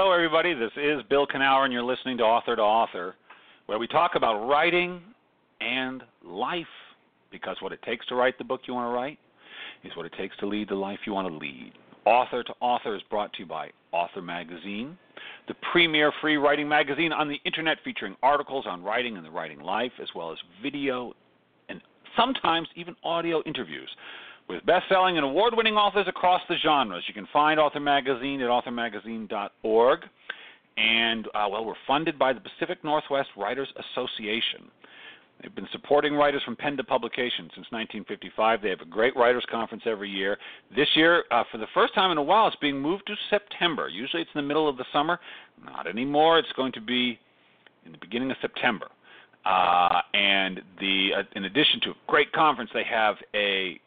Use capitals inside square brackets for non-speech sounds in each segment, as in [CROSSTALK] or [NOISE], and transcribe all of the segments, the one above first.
Hello, everybody. This is Bill Kenower, and you're listening to Author to Author, where we talk about writing and life. Because what it takes to write the book you want to write is what it takes to lead the life you want to lead. Author to Author is brought to you by Author Magazine, the premier free writing magazine on the internet featuring articles on writing and the writing life, as well as video and sometimes even audio interviews with best-selling and award-winning authors across the genres. You can find Author Magazine at authormagazine.org. And, uh, well, we're funded by the Pacific Northwest Writers Association. They've been supporting writers from pen to publication since 1955. They have a great writers conference every year. This year, uh, for the first time in a while, it's being moved to September. Usually it's in the middle of the summer. Not anymore. It's going to be in the beginning of September. Uh, and the uh, in addition to a great conference, they have a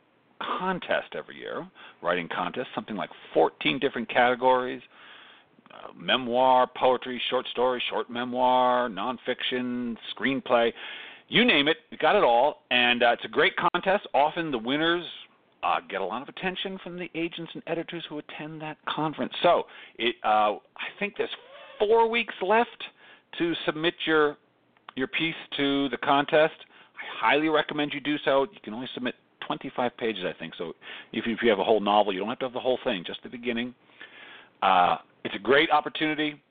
contest every year, writing contest, something like 14 different categories. Uh, memoir, poetry, short story, short memoir, nonfiction, screenplay, you name it, we got it all, and uh, it's a great contest. Often the winners uh, get a lot of attention from the agents and editors who attend that conference. So it, uh, I think there's four weeks left to submit your your piece to the contest. I highly recommend you do so. You can only submit 25 pages, I think. So if, you have a whole novel, you don't have to have the whole thing, just the beginning. Uh, it's a great opportunity.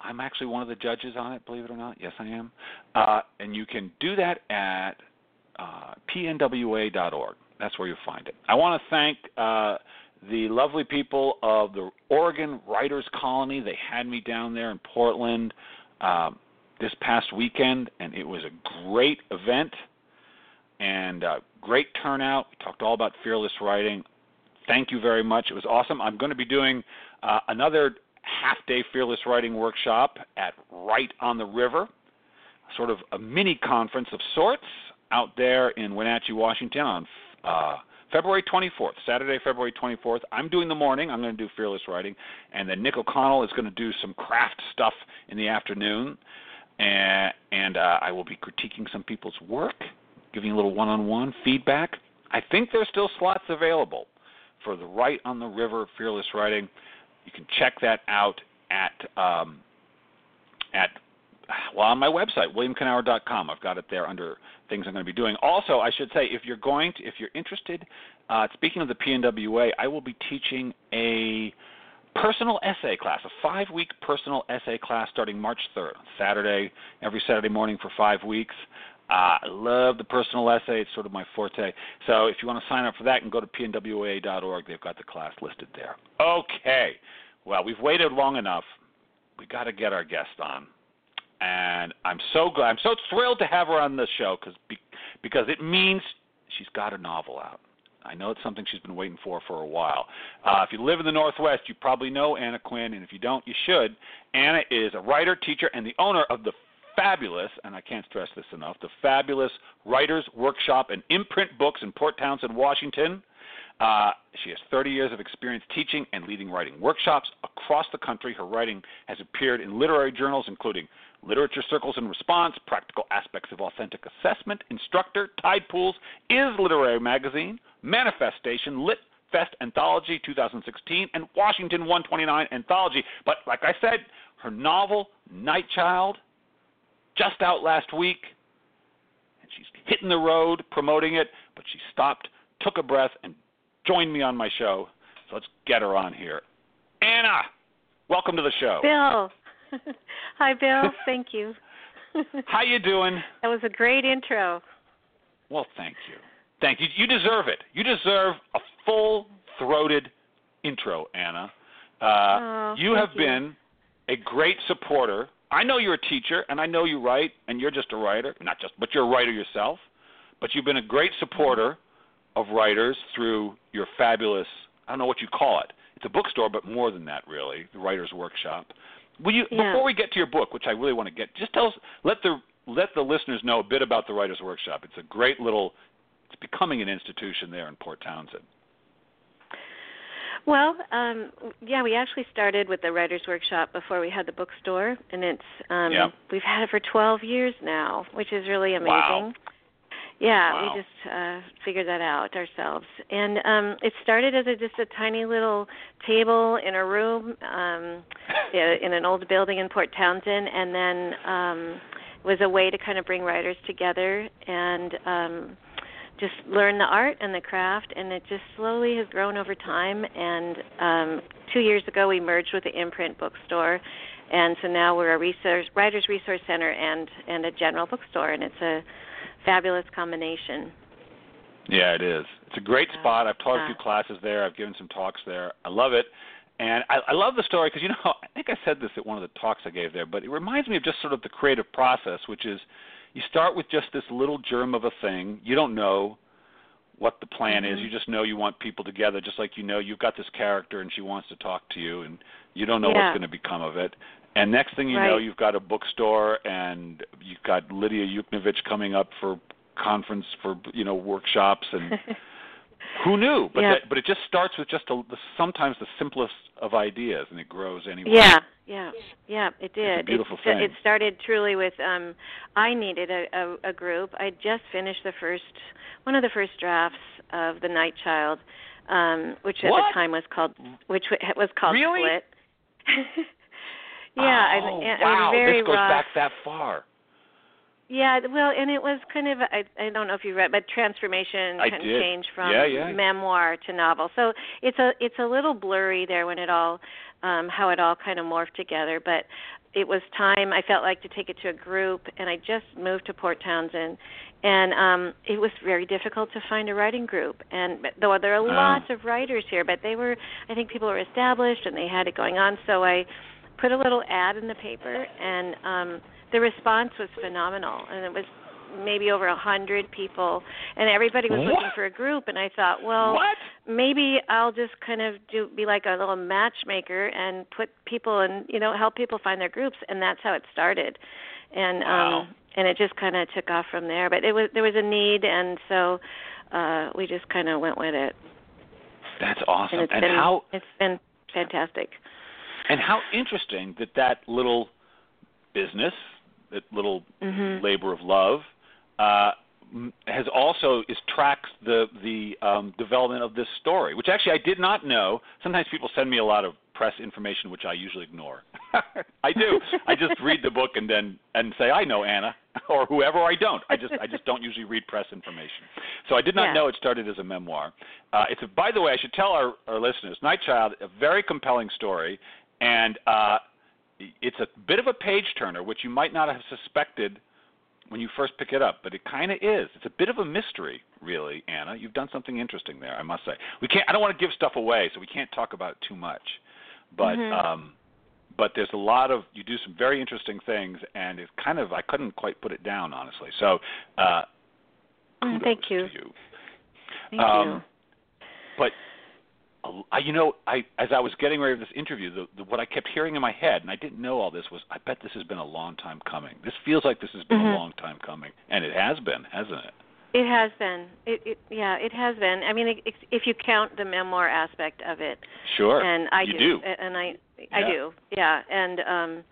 I'm actually one of the judges on it, believe it or not. Yes, I am. Uh, and you can do that at uh, pnwa.org. That's where you'll find it. I want to thank uh, the lovely people of the Oregon Writers Colony. They had me down there in Portland um, this past weekend, and it was a great event and uh, great turnout. We talked all about fearless writing. Thank you very much. It was awesome. I'm going to be doing uh, another half day fearless writing workshop at Write on the River, sort of a mini conference of sorts out there in Wenatchee, Washington on uh, February 24th, Saturday, February 24th. I'm doing the morning. I'm going to do fearless writing, and then Nick O'Connell is going to do some craft stuff in the afternoon, and, and uh, I will be critiquing some people's work giving a little one-on-one feedback. I think there's still slots available for the Write on the River Fearless Writing. You can check that out at um, at well on my website williamkenower.com. I've got it there under things I'm going to be doing. Also, I should say if you're going to if you're interested, uh, speaking of the PNWA, I will be teaching a personal essay class, a five-week personal essay class starting March 3rd, Saturday, every Saturday morning for five weeks. Uh, I love the personal essay. It's sort of my forte. So if you want to sign up for that, and go to pnwa.org. They've got the class listed there. Okay. Well, we've waited long enough. We got to get our guest on, and I'm so glad. I'm so thrilled to have her on the show because be, because it means she's got a novel out. I know it's something she's been waiting for for a while. Uh, if you live in the Northwest, you probably know Anna Quinn, and if you don't, you should. Anna is a writer, teacher, and the owner of the fabulous, and I can't stress this enough, the fabulous Writers Workshoppe and Imprint Books in Port Townsend, Washington. Uh, she has 30 years of experience teaching and leading writing workshops across the country. Her writing has appeared in literary journals including Literature Circles and Response, Practical Aspects of Authentic Assessment, Instructor, Tide Pools, IS Literary Magazine, Manifest-Station, Lit Fest Anthology 2016, and Washington 129 Anthology. But like I said, her novel, Night Child, just out last week, and she's hitting the road promoting it, but she stopped, took a breath, and joined me on my show. So let's get her on here. Anna, welcome to the show. Bill. [LAUGHS] Hi, Bill. [LAUGHS] Thank you. [LAUGHS] How you doing? That was a great intro. Well, thank you. Thank you. You deserve it. You deserve a full-throated intro, Anna. Uh, oh, you have you. been a great supporter I know you're a teacher, and I know you write, and you're just a writer, not just, but you're a writer yourself. But you've been a great supporter of writers through your fabulous, I don't know what you call it. It's a bookstore, but more than that, really, the Writers Workshoppe. Will you, yeah. before we get to your book, which I really want to get, just tell us, let the let the listeners know a bit about the Writers Workshoppe. It's a great little, it's becoming an institution there in Port Townsend. Well, um, yeah, we actually started with the writers workshop before we had the bookstore, and it's um, we've had it for 12 years now, which is really amazing. Wow. Yeah, Wow. we just uh figured that out ourselves. And um it started as a just a tiny little table in a room um [LAUGHS] in an old building in Port Townsend and then um was a way to kind of bring writers together and um just learn the art and the craft and it just slowly has grown over time and um 2 years ago we merged with the imprint bookstore and so now we're a resource writers resource center and and a general bookstore and it's a fabulous combination. Yeah, it is. It's a great Yeah. spot. I've taught a few classes there. I've given some talks there. I love it. And I, I love the story because, you know, [LAUGHS] I think I said this at one of the talks I gave there, but it reminds me of just sort of the creative process, which is you start with just this little germ of a thing. You don't know what the plan is. Mhm. You just know you want people together, just like you know you've got this character and she wants to talk to you, and you don't know Yeah. what's going to become of it. And next thing you know, you've got a bookstore, and you've got Lidia Yuknavitch coming up for conference for you know workshops, and [LAUGHS] who knew? But Yeah. that, but it just starts with just a, the, sometimes the simplest of ideas, and it grows anyway. yeah, yeah, yeah. It did. beautiful it, thing. It started truly with um I needed a, a, a group. I just finished the first one of the first drafts of The Night Child, um, which at What? the time was called which wa- was called Really? Split. [LAUGHS] yeah, Oh, I, and wow, it was very this goes rough. back that far. Yeah, well, and it was kind of I I don't know if you read, but transformation I kind did. of change from Yeah, yeah. memoir to novel. So it's a it's a little blurry there when it all um how it all kind of morphed together, but it was time I felt like to take it to a group and I just moved to Port Townsend and um it was very difficult to find a writing group and though there are Oh. lots of writers here, but they were I think people were established and they had it going on, so I put a little ad in the paper and um the response was phenomenal and it was maybe over a hundred people and everybody was looking for a group and i thought well what? maybe i'll just kind of do be like a little matchmaker and put people and you know help people find their groups and that's how it started and Wow. um and it just kind of took off from there but it was there was a need and so uh we just kind of went with it That's awesome. and it's and been how it's been fantastic and how interesting that that little business, that little mhm labor of love, uh, has also is tracks the the um, development of this story, which actually I did not know. Sometimes people send me a lot of press information, which I usually ignore. [LAUGHS] I do. I just [LAUGHS] read the book and then and say I know Anna [LAUGHS] or whoever. I don't. I just I just don't usually read press information. So I did not Yeah. know it started as a memoir. Uh, it's a, by the way, I should tell our, our listeners, Night Child, a very compelling story, and uh, it's a bit of a page turner, which you might not have suspected when you first pick it up, but it kind of is. It's a bit of a mystery, really, Anna. You've done something interesting there, I must say. We can't. I don't want to give stuff away, so we can't talk about it too much. But Mhm. um, but there's a lot of you do some very interesting things, and it's kind of I couldn't quite put it down honestly. So uh, Mm, thank you. you. thank um, you But I, you know, I as I was getting ready for this interview, the, the, what I kept hearing in my head, and I didn't know all this, was I bet this has been a long time coming. This feels like this has been Mhm. a long time coming, and it has been, hasn't it? It has been. It, it yeah, it has been. I mean, it, if you count the memoir aspect of it, Sure. and I you do, do. and I I Yeah. do, yeah, and um,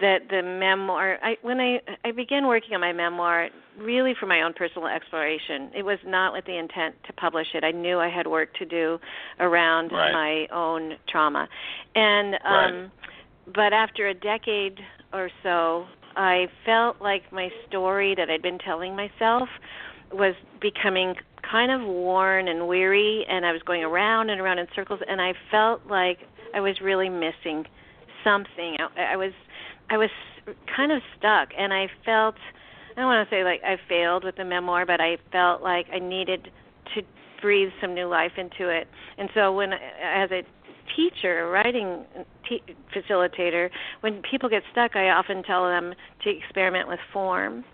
that the memoir. I when I I began working on my memoir, really for my own personal exploration. It was not with the intent to publish it. I knew I had work to do around Right. my own trauma, and um, but after a decade or so, I felt like my story that I'd been telling myself was becoming kind of worn and weary and I was going around and around in circles and I felt like I was really missing something. I, I was I was kind of stuck and I felt I don't want to say like I failed with the memoir, but I felt like I needed to breathe some new life into it. And so when as a teacher, writing te- facilitator, when people get stuck, I often tell them to experiment with form.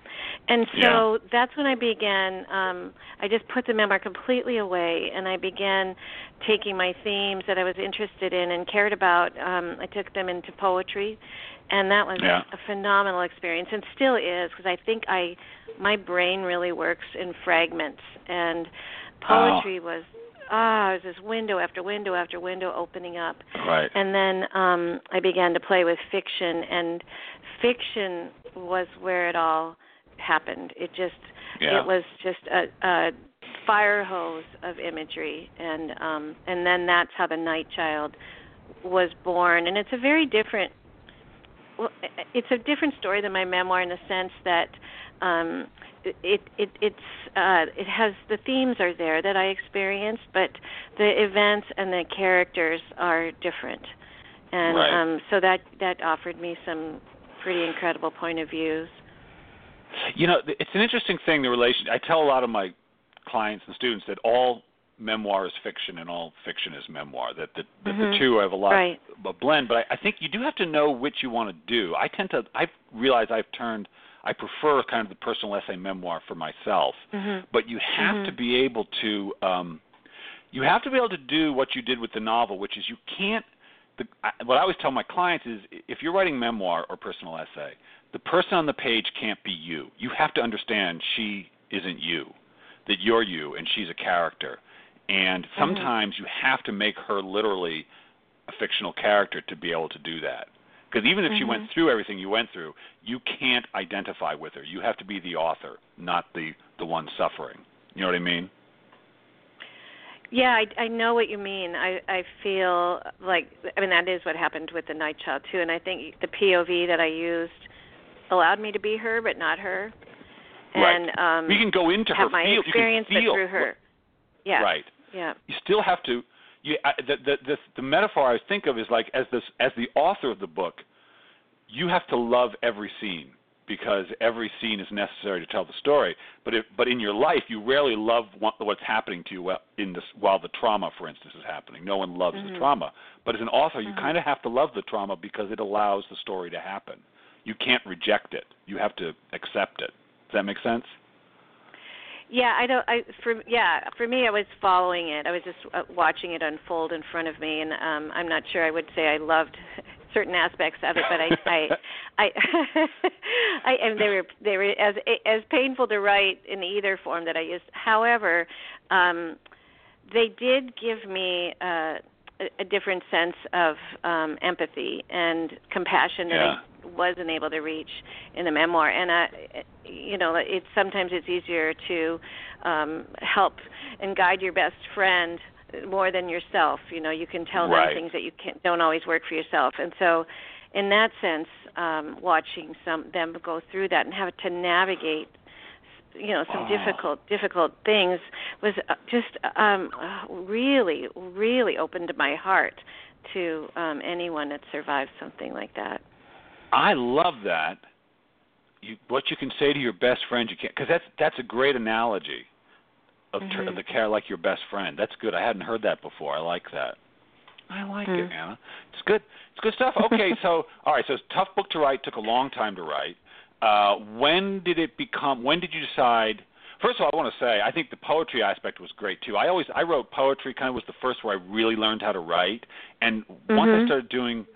And so that's when I began. Um, I just put the memoir completely away, and I began taking my themes that I was interested in and cared about. Um, I took them into poetry, and that was Yeah. a phenomenal experience, and still is, because I think I, my brain really works in fragments, and poetry was ah, it was this window after window after window opening up. Right. And then um I began to play with fiction and fiction was where it all happened. It just yeah. it was just a, a fire hose of imagery, and um, and then that's how the Night Child was born. And it's a very different. Well, it's a different story than my memoir in the sense that um, it it it's uh, it has the themes are there that I experienced, but the events and the characters are different, and right. um, so that that offered me some pretty incredible point of views. You know, it's an interesting thing. The relation. I tell a lot of my clients and students that all memoir is fiction and all fiction is memoir. That the, that mm-hmm. the two have a lot right. of a blend. But I, I think you do have to know which you want to do. I tend to. I've realized I've turned. I prefer kind of the personal essay memoir for myself. Mm-hmm. But you have mm-hmm. to be able to. um you have to be able to do what you did with the novel, which is you can't. The, I, what I always tell my clients is, if you're writing memoir or personal essay, the person on the page can't be you. You have to understand she isn't you, that you're you and she's a character. And Mm-hmm. sometimes mm-hmm. you have to make her literally a fictional character to be able to do that. Because even if mm-hmm. she went through everything you went through, you can't identify with her. You have to be the author, not the the one suffering. You know what I mean? Yeah, I, I know what you mean. I I feel like I mean that is what happened with the Night Child too, and I think the POV that I used allowed me to be her, but not her. And right. um, you can go into have her my feel. experience, you can feel but through her. Yeah. Right. Yeah. You still have to. You, the, the the the metaphor I think of is like as this as the author of the book, you have to love every scene because every scene is necessary to tell the story. But if, but in your life, you rarely love what, what's happening to you in this while the trauma, for instance, is happening. No one loves mm-hmm. the trauma. But as an author, you mm-hmm. kind of have to love the trauma because it allows the story to happen. You can't reject it. You have to accept it. Does that make sense? Yeah, I don't. I for yeah, for me, I was following it. I was just uh, watching it unfold in front of me, and um I'm not sure I would say I loved [LAUGHS] certain aspects of it, but I I I, [LAUGHS] I and they were they were as as painful to write in either form that I used. However, um they did give me uh a, a different sense of um empathy and compassion that yeah. I wasn't able to reach in the memoir and I you know it's sometimes it's easier to um help and guide your best friend more than yourself you know you can tell right. them things that you can't don't always work for yourself and so in that sense um watching some them go through that and have to navigate you know some oh. difficult difficult things was uh, just um really really opened my heart to um anyone that survives something like that I love that. You, what you can say to your best friend, you can't, because that's that's a great analogy of, mm-hmm. ter- of the care like your best friend. That's good. I hadn't heard that before. I like that. I like mm. it, Anna. It's good. It's good stuff. Okay, [LAUGHS] so all right, so it's a tough book to write. Took a long time to write. Uh, when did it become? When did you decide? First of all, I want to say I think the poetry aspect was great too. I always I wrote poetry. Kind of was the first where I really learned how to write. And mm-hmm. once I started doing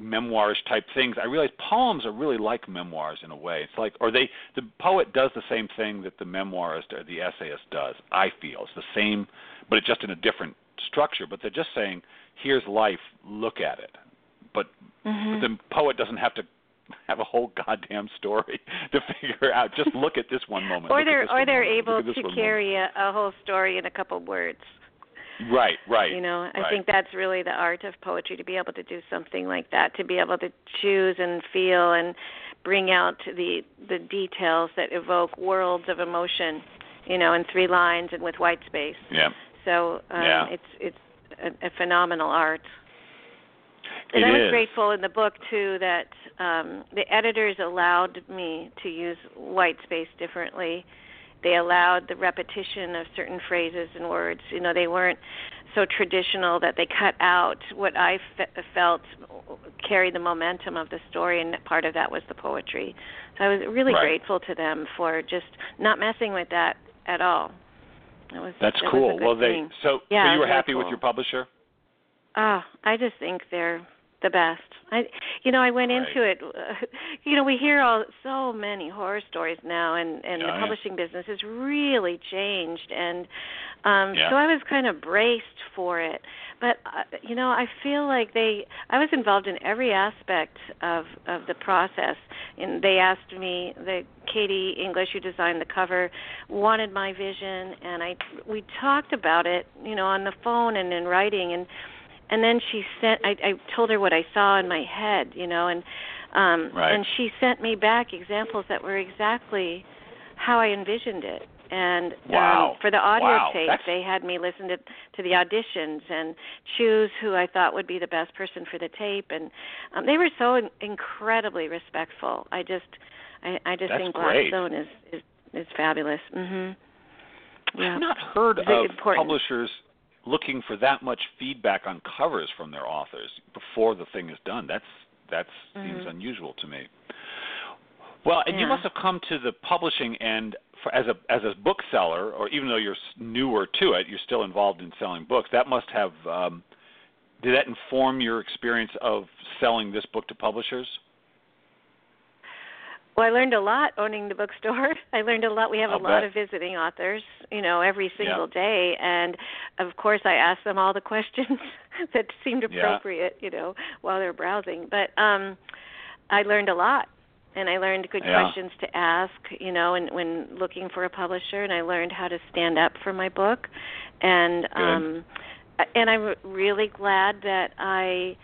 memoirish type things, I realized poems are really like memoirs in a way. It's like, or they, the poet does the same thing that the memoirist or the essayist does. I feel it's the same, but it's just in a different structure. But they're just saying, here's life, look at it. But, mm-hmm. but the poet doesn't have to [LAUGHS] have a whole goddamn story [LAUGHS] to figure out. Just look at this one moment. or look they're or they're moment. able to carry a, a whole story in a couple words. Right, right. You know, I right. think that's really the art of poetry to be able to do something like that, to be able to choose and feel and bring out the the details that evoke worlds of emotion, you know, in three lines and with white space. Yeah. So um, yeah. it's it's a, a phenomenal art. And it I was is. grateful in the book too that um, the editors allowed me to use white space differently they allowed the repetition of certain phrases and words. You know, they weren't so traditional that they cut out what I fe- felt carried the momentum of the story, and part of that was the poetry. So I was really right. grateful to them for just not messing with that at all. That was, That's that cool. Was a good well, they so yeah, so you were happy cool. with your publisher. Oh, I just think they're the best. I, you know, I went right. into it. Uh, [LAUGHS] you know, we hear all so many horror stories now, and and yeah, the yeah. publishing business has really changed, and um yeah. so I was kind of braced for it. But uh, you know, I feel like they. I was involved in every aspect of of the process, and they asked me. They Katie English, who designed the cover, wanted my vision, and I we talked about it, you know, on the phone and in writing, and and then she sent. I, I told her what I saw in my head, you know, and um, right. and she sent me back examples that were exactly how I envisioned it. And wow. um, for the audio wow. tape, That's... they had me listen to to the auditions and choose who I thought would be the best person for the tape, and um, they were so in- incredibly respectful. I just, I, I just That's think great. Blackstone is is is fabulous. Mhm. Yeah. I've not heard of important? publishers looking for that much feedback on covers from their authors before the thing is done. That's that seems Mhm. unusual to me. Well, and you must have come to the publishing end for, as a as a bookseller, or even though you're newer to it, you're still involved in selling books. That must have um, did that inform your experience of selling this book to publishers? Well, I learned a lot owning the bookstore. [LAUGHS] I learned a lot. We have I'll a lot of visiting authors, you know, every single Yeah. day, and of course, I ask them all the [LAUGHS] questions [LAUGHS] that seemed Yeah. appropriate, you know, while they're browsing. But um I learned a lot, and I learned good Yeah. questions to ask, you know, and when looking for a publisher, and I learned how to stand up for my book, and Good. um and I'm really glad that I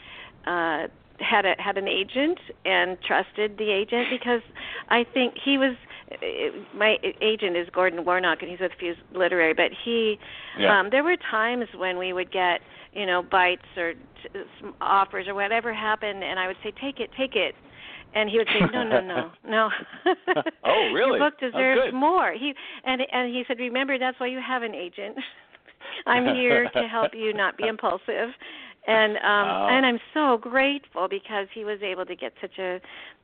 uh had a had an agent and trusted the agent because I think he was my agent is Gordon Warnock and he's with Fuse Literary but he Yeah. um there were times when we would get you know bites or t- some offers or whatever happened and I would say take it take it and he would say no no no [LAUGHS] no [LAUGHS] Oh, [LAUGHS] really? your book Oh, deserves good. more he and and he said remember that's why you have an agent I'm here to help you not be impulsive and um and I'm so grateful because he was able to get such a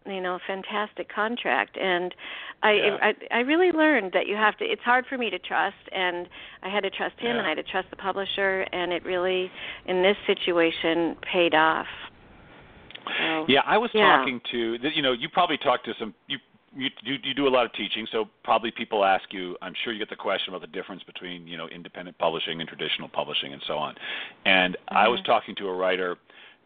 you know fantastic contract and I Yeah. I I really learned that you have to it's hard for me to trust and I had to trust him Yeah. and I had to trust the publisher and it really in this situation paid off. So, Yeah, I was Yeah. talking to you know you probably talked to some you you you you do a lot of teaching, so probably people ask you. I'm sure you get the question about the difference between you know independent publishing and traditional publishing and so on. And I was Mhm. talking to a writer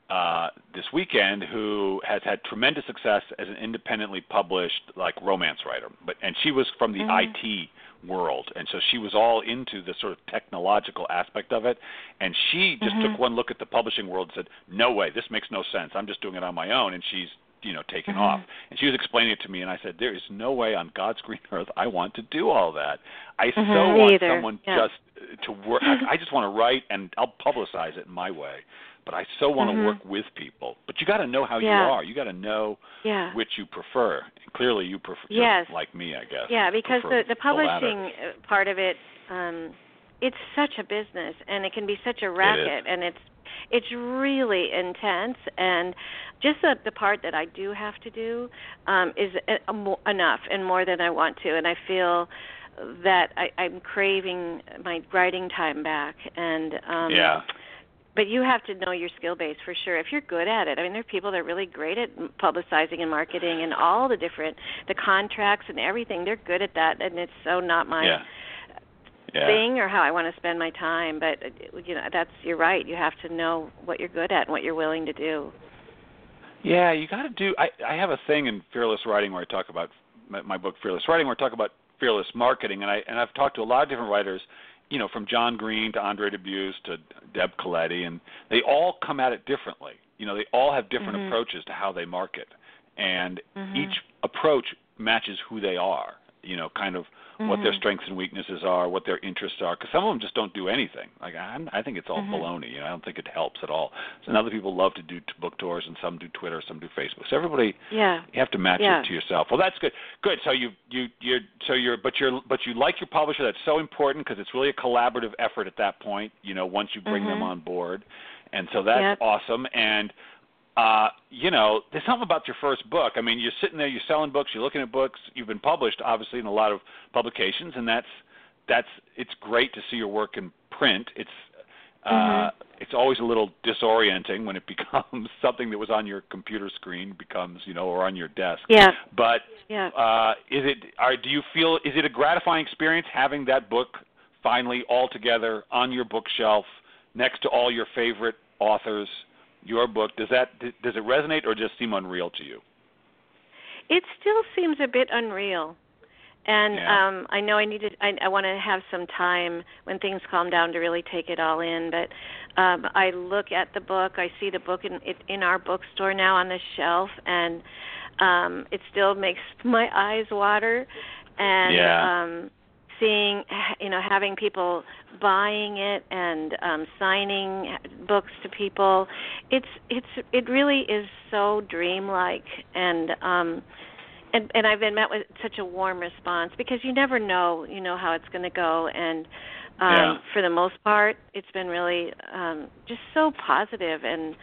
uh, this weekend who has had tremendous success as an independently published like romance writer, but and she was from the Mhm. IT world, and so she was all into the sort of technological aspect of it. And she just Mhm. took one look at the publishing world and said, "No way, this makes no sense. I'm just doing it on my own." And she's you know taken Mhm. off and she was explaining it to me and i said there is no way on god's green [LAUGHS] earth i want to do all that i so Mhm, want neither. someone Yeah. just uh, to work I, I just want to write and i'll publicize it my way but i so want Mhm. to work with people but you got to know how Yeah. you are you got to know Yeah. which you prefer and clearly you prefer Yes. like me i guess Yeah, because the the publishing uh part of it um it's such a business and it can be such a racket and it's it's really intense and just the the part that I do have to do um is a, a mo- enough and more than I want to and I feel that I I'm craving my writing time back and um yeah. but you have to know your skill base for sure. If you're good at it i mean there are people that are really great at publicizing and marketing and all the different the contracts and everything. They're good at that and it's so not my yeah yeah thing or how i want to spend my time but uh, you know that's you're right you have to know what you're good at and what you're willing to do Yeah, you got to do. I I have a thing in fearless writing where I talk about my, my book Fearless Writing, where I talk about fearless marketing, and I and I've talked to a lot of different writers, you know, from John Green to Andre Dubus to Deb Caletti, and they all come at it differently. You know, they all have different Mhm. approaches to how they market, and Mhm. each approach matches who they are. You know, kind of what their Mhm. strengths and weaknesses are, what their interests are. Because some of them just don't do anything. Like I'm, I think it's all Mhm. baloney. You know, I don't think it helps at all. So other people love to do t- book tours, and some do Twitter, some do Facebook. So everybody, yeah you have to match Yeah. it to yourself. Well, that's good. Good. So you you you so you're but you're but you like your publisher. That's so important because it's really a collaborative effort at that point. You know, once you bring them Mhm. on board, and so that's Yep. awesome. And uh, you know, there's something about your first book. I mean, you're sitting there, you're selling books, you're looking at books. You've been published, obviously, in a lot of publications, and that's that's it's great to see your work in print. It's uh, Mhm. it's always a little disorienting when it [LAUGHS] becomes something that was on your computer screen becomes, you know, or on your desk. yeah But yeah uh, is it? Are, do you feel? Is it a gratifying experience having that book finally all together on your bookshelf next to all your favorite authors? Your book does that? Does it resonate or just seem unreal to you? it still seems a bit unreal and Yeah. um I know I need to I, I want to have some time when things calm down to really take it all in, but um I look at the book, I see the book in it in our bookstore now on the shelf and um it still makes [LAUGHS] my eyes water and Yeah. um seeing you know having people buying it and um signing books to people it's it's it really is so dreamlike and um and and I've been met with such a warm response because you never know you know how it's going to go and um Yeah. for the most part it's been really um just so positive and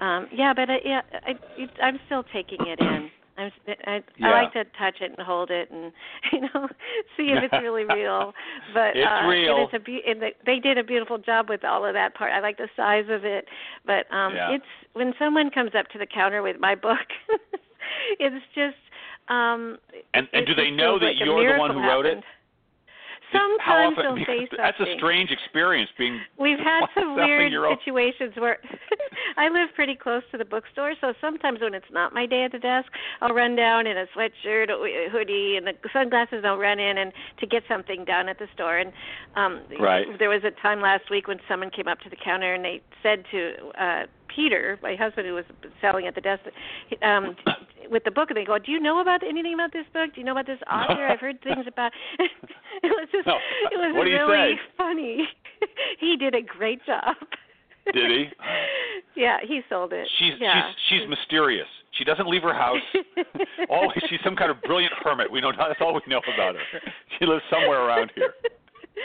um yeah but I, yeah I it, I'm still taking it in I'm I Yeah. I like to touch it and hold it and [LAUGHS] you know [LAUGHS] see if it's really [LAUGHS] real but It's uh real. and it's a be- and the, they did a beautiful job with all of that part I like the size of it but um Yeah. it's when someone comes up to the counter with my book it's just um And and do they know that like you're the one who miracle wrote it? Sometimes often, they'll say because That's a strange experience being We've had some weird situations where [LAUGHS] I live pretty close to the bookstore, so sometimes when it's not my day at the desk, I'll run down in a sweatshirt, a hoodie, and the sunglasses. and I'll run in and to get something done at the store. And um Right. there was a time last week when someone came up to the counter and they said to uh Peter, my husband who was selling at the desk, um with the book, and they go, "Do you know about anything about this book? Do you know about this author? I've heard things about." [LAUGHS] it was just, No. it was What really funny. [LAUGHS] he did a great job. Did he? [LAUGHS] yeah, he sold it. She's yeah. she's she's mysterious. She doesn't leave her house. Always, she's some kind of brilliant hermit. We know that's all we know about her. She lives somewhere around here.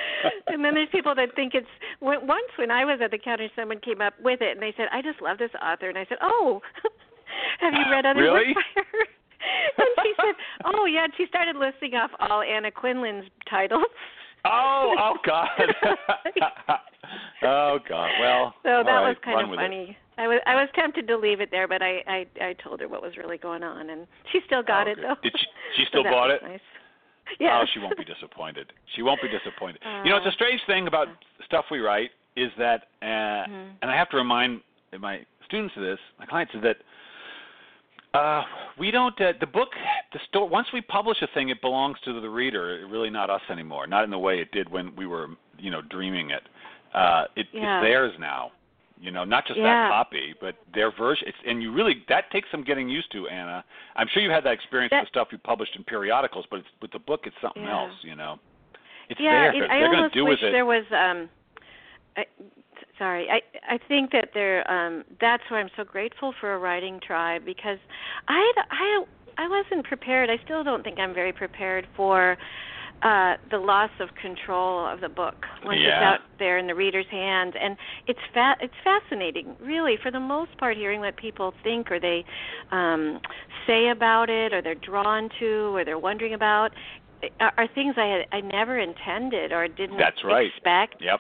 [LAUGHS] and then there's people that think it's once when I was at the counter, someone came up with it and they said, "I just love this author," and I said, "Oh, [LAUGHS] have you read other Really? by her?" [LAUGHS] and she said, "Oh yeah." And she started listing off all Anna Quindlen's titles. Oh, oh God. oh God. Well, So that right, was kind of with it. funny. I was I was tempted to leave it there, but I I I told her what was really going on, and she still got Oh, it good. though. Did she? She still that bought it. Nice. [LAUGHS] Yeah. Oh, she won't be disappointed. She won't be disappointed. you know, it's a strange thing about stuff we write is that, uh, Mhm. and I have to remind my students of this, my clients, is that uh, we don't. Uh, the book, the store. Once we publish a thing, it belongs to the reader. Really, not us anymore. Not in the way it did when we were, you know, dreaming it. Uh, it Yeah. It's theirs now. You know, not just Yeah. that copy, but their version. It's, and you really that takes some getting used to, Anna. I'm sure you had that experience That- with stuff you published in periodicals, but it's, with the book, it's something Yeah. else. You know, it's yeah, there. it, I They're going to do wish with it. there was. um I, sorry, I I think that there. um That's why I'm so grateful for a writing tribe because I I I wasn't prepared. I still don't think I'm very prepared for uh the loss of control of the book once it's out there in the reader's hands and it's fa- it's fascinating really for the most part hearing what people think or they um say about it or they're drawn to or they're wondering about are, are things I had I never intended or didn't That's right. expect Yep.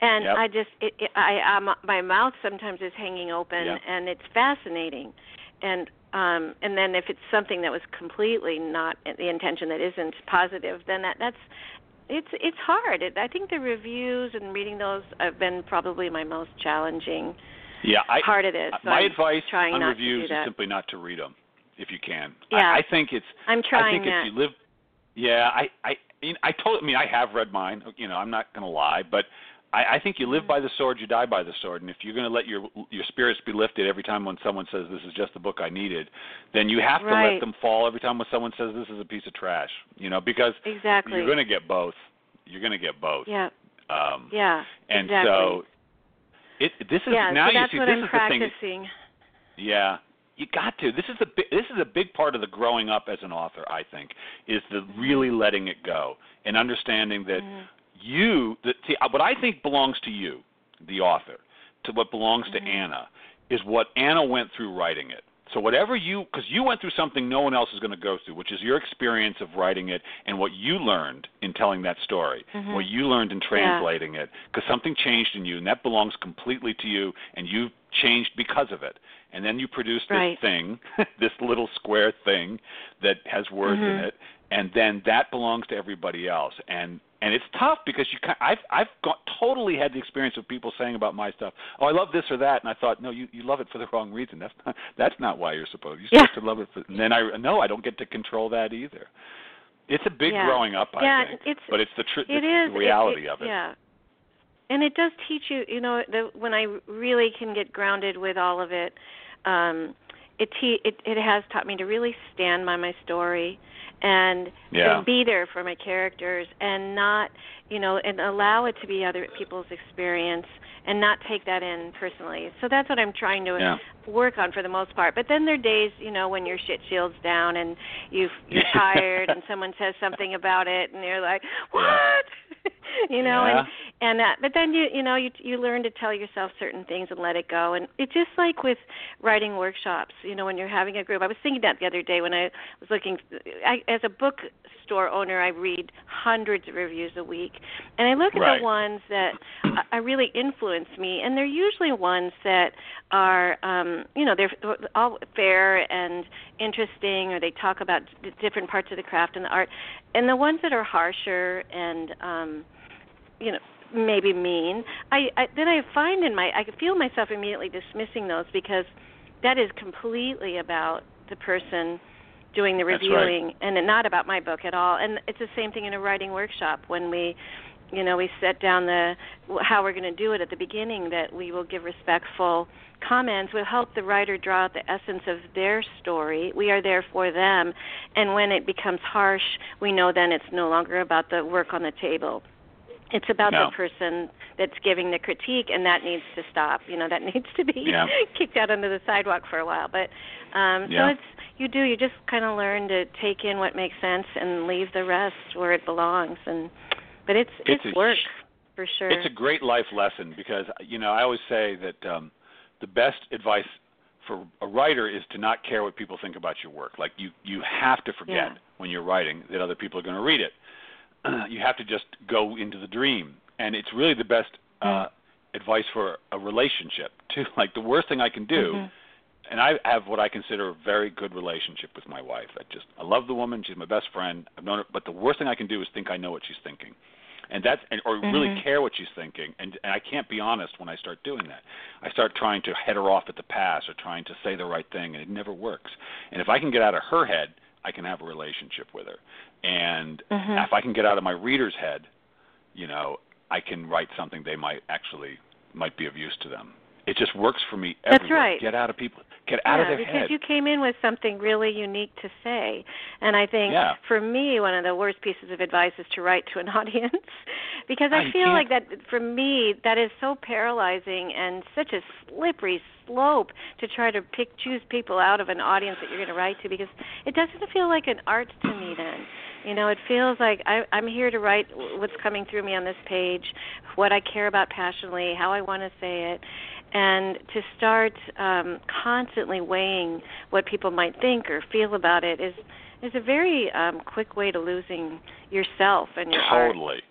and Yep. I just it, it I um my mouth sometimes is hanging open Yeah. and it's fascinating and um and then if it's something that was completely not the intention that isn't positive then that that's it's it's hard it, I think the reviews and reading those have been probably my most challenging Yeah. I, part of this so my I'm advice trying on reviews to do that is simply not to read them if you can. Yeah. I, I think it's. I'm trying I think that if you live. Yeah, I I I told. I mean, I have read mine. You know, I'm not going to lie, but I, I think you live Mhm. by the sword, you die by the sword. And if you're going to let your your spirits be lifted every time when someone says this is just the book I needed, then you have to Right. let them fall every time when someone says this is a piece of trash. You know, because exactly you're going to get both. You're going to get both. yeah Um, yeah and exactly. so it this is yeah now so you see this I'm is the thing. practicing Yeah, you got to. This is a bi- this is a big part of the growing up as an author. I think is the really letting it go and understanding that Mhm. You. That see, what I think belongs to you, the author, to what belongs Mhm. to Anna, is what Anna went through writing it. So whatever you, because you went through something no one else is going to go through, which is your experience of writing it and what you learned in telling that story, Mhm. what you learned in translating it, because something changed in you, and that belongs completely to you, and you've changed because of it. And then you produce this Right. thing, [LAUGHS] this little square thing that has words in Mhm. it, and then that belongs to everybody else. And and it's tough because you can I've I've got, totally had the experience of people saying about my stuff, "Oh, I love this or that," and I thought, "No, you you love it for the wrong reason. That's not that's not why you're supposed. You're Yeah. supposed to love it." For, and then I no, I don't get to control that either. It's a big yeah. growing up, I yeah, think. It's, but it's the, tr- it the is, reality it, it, of it. Yeah. And it does teach you, you know, the, when I really can get grounded with all of it, um, it, te- it it has taught me to really stand by my story and, yeah. and be there for my characters and not, you know, and allow it to be other people's experience and not take that in personally. So that's what I'm trying to yeah. work on for the most part. But then there are days, you know, when your shit shields down and you you're [LAUGHS] tired and someone says something about it and you're like, "What?" [LAUGHS] [LAUGHS] you know, yeah. and and that but then you you know you you learn to tell yourself certain things and let it go. And it's just like with writing workshops you know when you're having a group. I was thinking that the other day when i was looking I, as a bookstore owner i read hundreds of reviews a week. And i look at right. the ones that are really influence me. And they're usually ones that are um you know they're all fair and interesting or they talk about different parts of the craft and the art. And the ones that are harsher and um you know maybe mean i, I then i find in my i feel myself immediately dismissing those because that is completely about the person doing the reviewing right. and not about my book at all. And it's the same thing in a writing workshop when we you know we set down the how we're going to do it at the beginning that we will give respectful comments. Will help the writer draw out the essence of their story. We are there for them. And when it becomes harsh we know then it's no longer about the work on the table it's about no. the person that's giving the critique and that needs to stop you know that [LAUGHS] needs to be yeah. kicked out onto the sidewalk for a while but um yeah. so it's you do you just kind of learn to take in what makes sense and leave the rest where it belongs and but it's it's, it's work for sure it's a great life lesson because you know i always say that um the best advice for a writer is to not care what people think about your work like you you have to forget yeah. when you're writing that other people are going to read it [CLEARS THROAT] you have to just go into the dream. And it's really the best uh mm-hmm. advice for a relationship too. [LAUGHS] Like the worst thing i can do mm-hmm. and i have what i consider a very good relationship with my wife. I just i love the woman. She's my best friend. I've known her but the worst thing i can do is think i know what she's thinking. And that's and, or mm-hmm. really care what she's thinking. And and i can't be honest when i start doing that. I start trying to head her off at the pass or trying to say the right thing and it never works. And if i can get out of her head I can have a relationship with her. And mm-hmm. if I can get out of my reader's head, you know, I can write something they might actually might be of use to them. It just works for me everywhere. That's right. Get out of people get out yeah, of their because head. you came in with something really unique to say. And I think yeah. for me one of the worst pieces of advice is to write to an [LAUGHS] audience because I, I feel can't. like that for me that is so paralyzing and such a slippery slope to try to pick choose people out of an audience that you're going to write to because it doesn't feel like an art to me then. You know, it feels like I, I'm here to write what's coming through me on this page, what I care about passionately, how I want to say it, and to start um, constantly weighing what people might think or feel about it is is a very um, quick way to losing yourself and your totally. Art.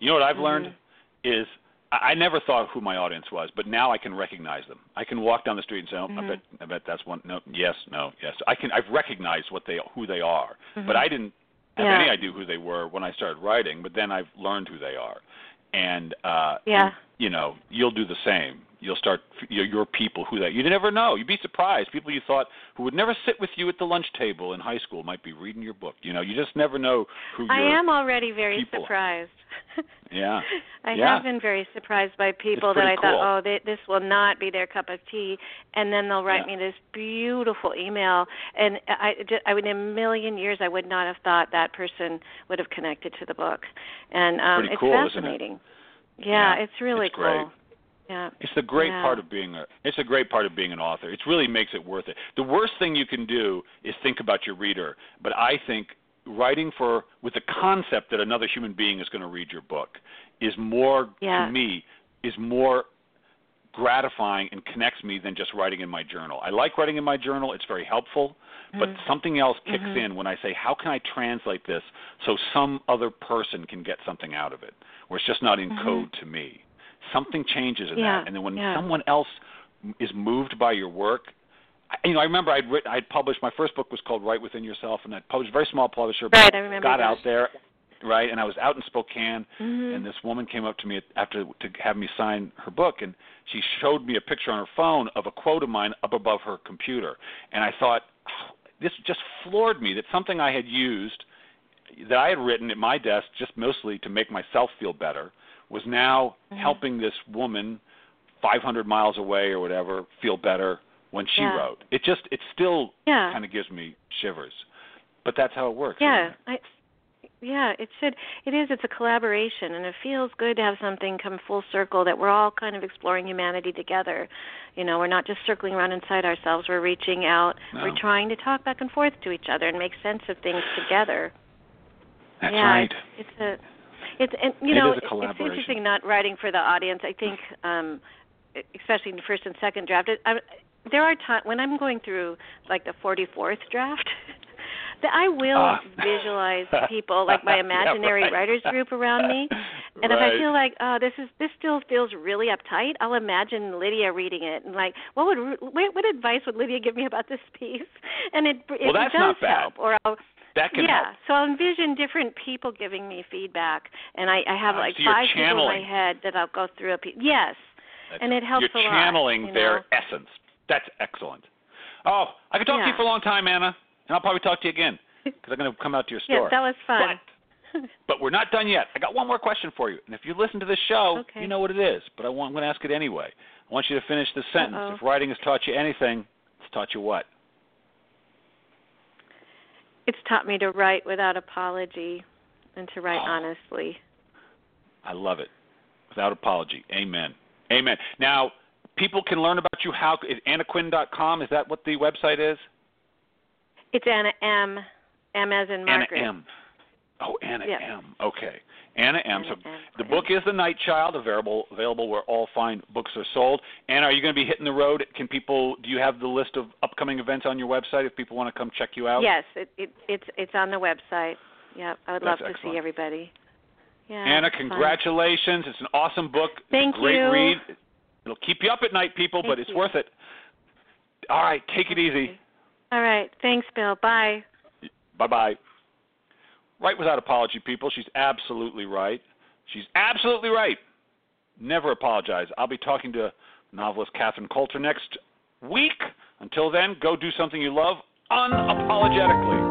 You know what I've mm-hmm. learned is I never thought who my audience was, but now I can recognize them. I can walk down the street and say, "Oh, mm-hmm. I bet, I bet that's one." No, yes, no, yes. I can. I've recognized what they, who they are, mm-hmm. but I didn't have yeah. any idea who they were when I started writing. But then I've learned who they are, and uh, yeah, you know, you'll do the same. You'll start your, your people who that you never know. You'd be surprised. People you thought who would never sit with you at the lunch table in high school might be reading your book. You know, you just never know who. You I am already very people. surprised. [LAUGHS] yeah. [LAUGHS] I yeah. have been very surprised by people that I cool. thought, oh, they, this will not be their cup of tea, and then they'll write yeah. me this beautiful email, and I, I would in a million years I would not have thought that person would have connected to the book, and um, it's cool, fascinating. It? Yeah, yeah, it's really it's cool. Great. Yeah. It's the great yeah. part of being a it's a great part of being an author. It really makes it worth it. The worst thing you can do is think about your reader, but I think writing for with the concept that another human being is going to read your book is more yeah. to me is more gratifying and connects me than just writing in my journal. I like writing in my journal. It's very helpful, but mm-hmm. something else kicks mm-hmm. in when I say, how can I translate this so some other person can get something out of it, where it's just not in mm-hmm. code to me. Something changes in yeah. that, and then when yeah. someone else is moved by your work, I, you know, I remember I'd written, I'd published my first book was called Write Within Yourself, and I published a very small publisher, but right, I remember got that. out there, right, and I was out in Spokane, mm-hmm. and this woman came up to me after to have me sign her book, and she showed me a picture on her phone of a quote of mine up above her computer, and I thought, oh, this just floored me that something I had used that I had written at my desk just mostly to make myself feel better was now mm-hmm. helping this woman 500 miles away or whatever feel better when she Yeah. wrote. It just it still Yeah. kind of gives me shivers. But that's how it works. Yeah, it? I yeah, it should it is it's a collaboration and it feels good to have something come full circle that we're all kind of exploring humanity together. You know, we're not just circling around inside ourselves, we're reaching out. No. We're trying to talk back and forth to each other and make sense of things together. That's yeah, right. It's, it's a it's and you It know it's interesting not writing for the audience. I think um especially in the first and second draft. It, I, there are times when I'm going through like the 44th draft [LAUGHS] that I will Ah. visualize [LAUGHS] people like my Yeah, imaginary right. writers group around me. And if I feel like, oh, this is this still feels really uptight, I'll imagine Lidia reading it and like, what would what, what advice would Lidia give me about this piece? And it it, Well, that's does help. Or I'll that can yeah, help. so I'll envision different people giving me feedback, and I, I have Ah, like so five people in my head that I'll go through a piece. Yes, That's and it helps You're a lot, channeling you their know? essence. That's excellent. Oh, I could talk to you for a long time, Anna, and I'll probably talk to you again [LAUGHS] because I'm going to come out to your yes, store. that was fun. But, but we're not done yet. I got one more question for you. And if you listen to this show, Okay. you know what it is. But I want, I'm going to ask it anyway. I want you to finish this sentence. Uh-oh. If writing has taught you anything, it's taught you what? It's taught me to write without apology and to write Oh. honestly. I love it. Without apology. Amen. Amen. Now, people can learn about you how is annaquinn.com is that what the website is? It's Anna M. M as in Margaret. Anna M. Oh, Anna Yes. M. Okay. Anna M. So the book is The Night Child, available available where all fine books are sold. Anna, are you going to be hitting the road? Can people do you have the list of upcoming events on your website if people want to come check you out? Yes, it, it it's it's on the website. Yep, I would That's love to excellent. see everybody. Yeah. Anna, it's fun. congratulations. It's an awesome book. Thank great you. read. It'll keep you up at night, people, but it's you. worth it. All right, take it easy. All right. Thanks, Bill. Bye. Bye bye. Right without apology, people. She's absolutely right. She's absolutely right. Never apologize. I'll be talking to novelist Catherine Coulter next week. Until then, go do something you love unapologetically.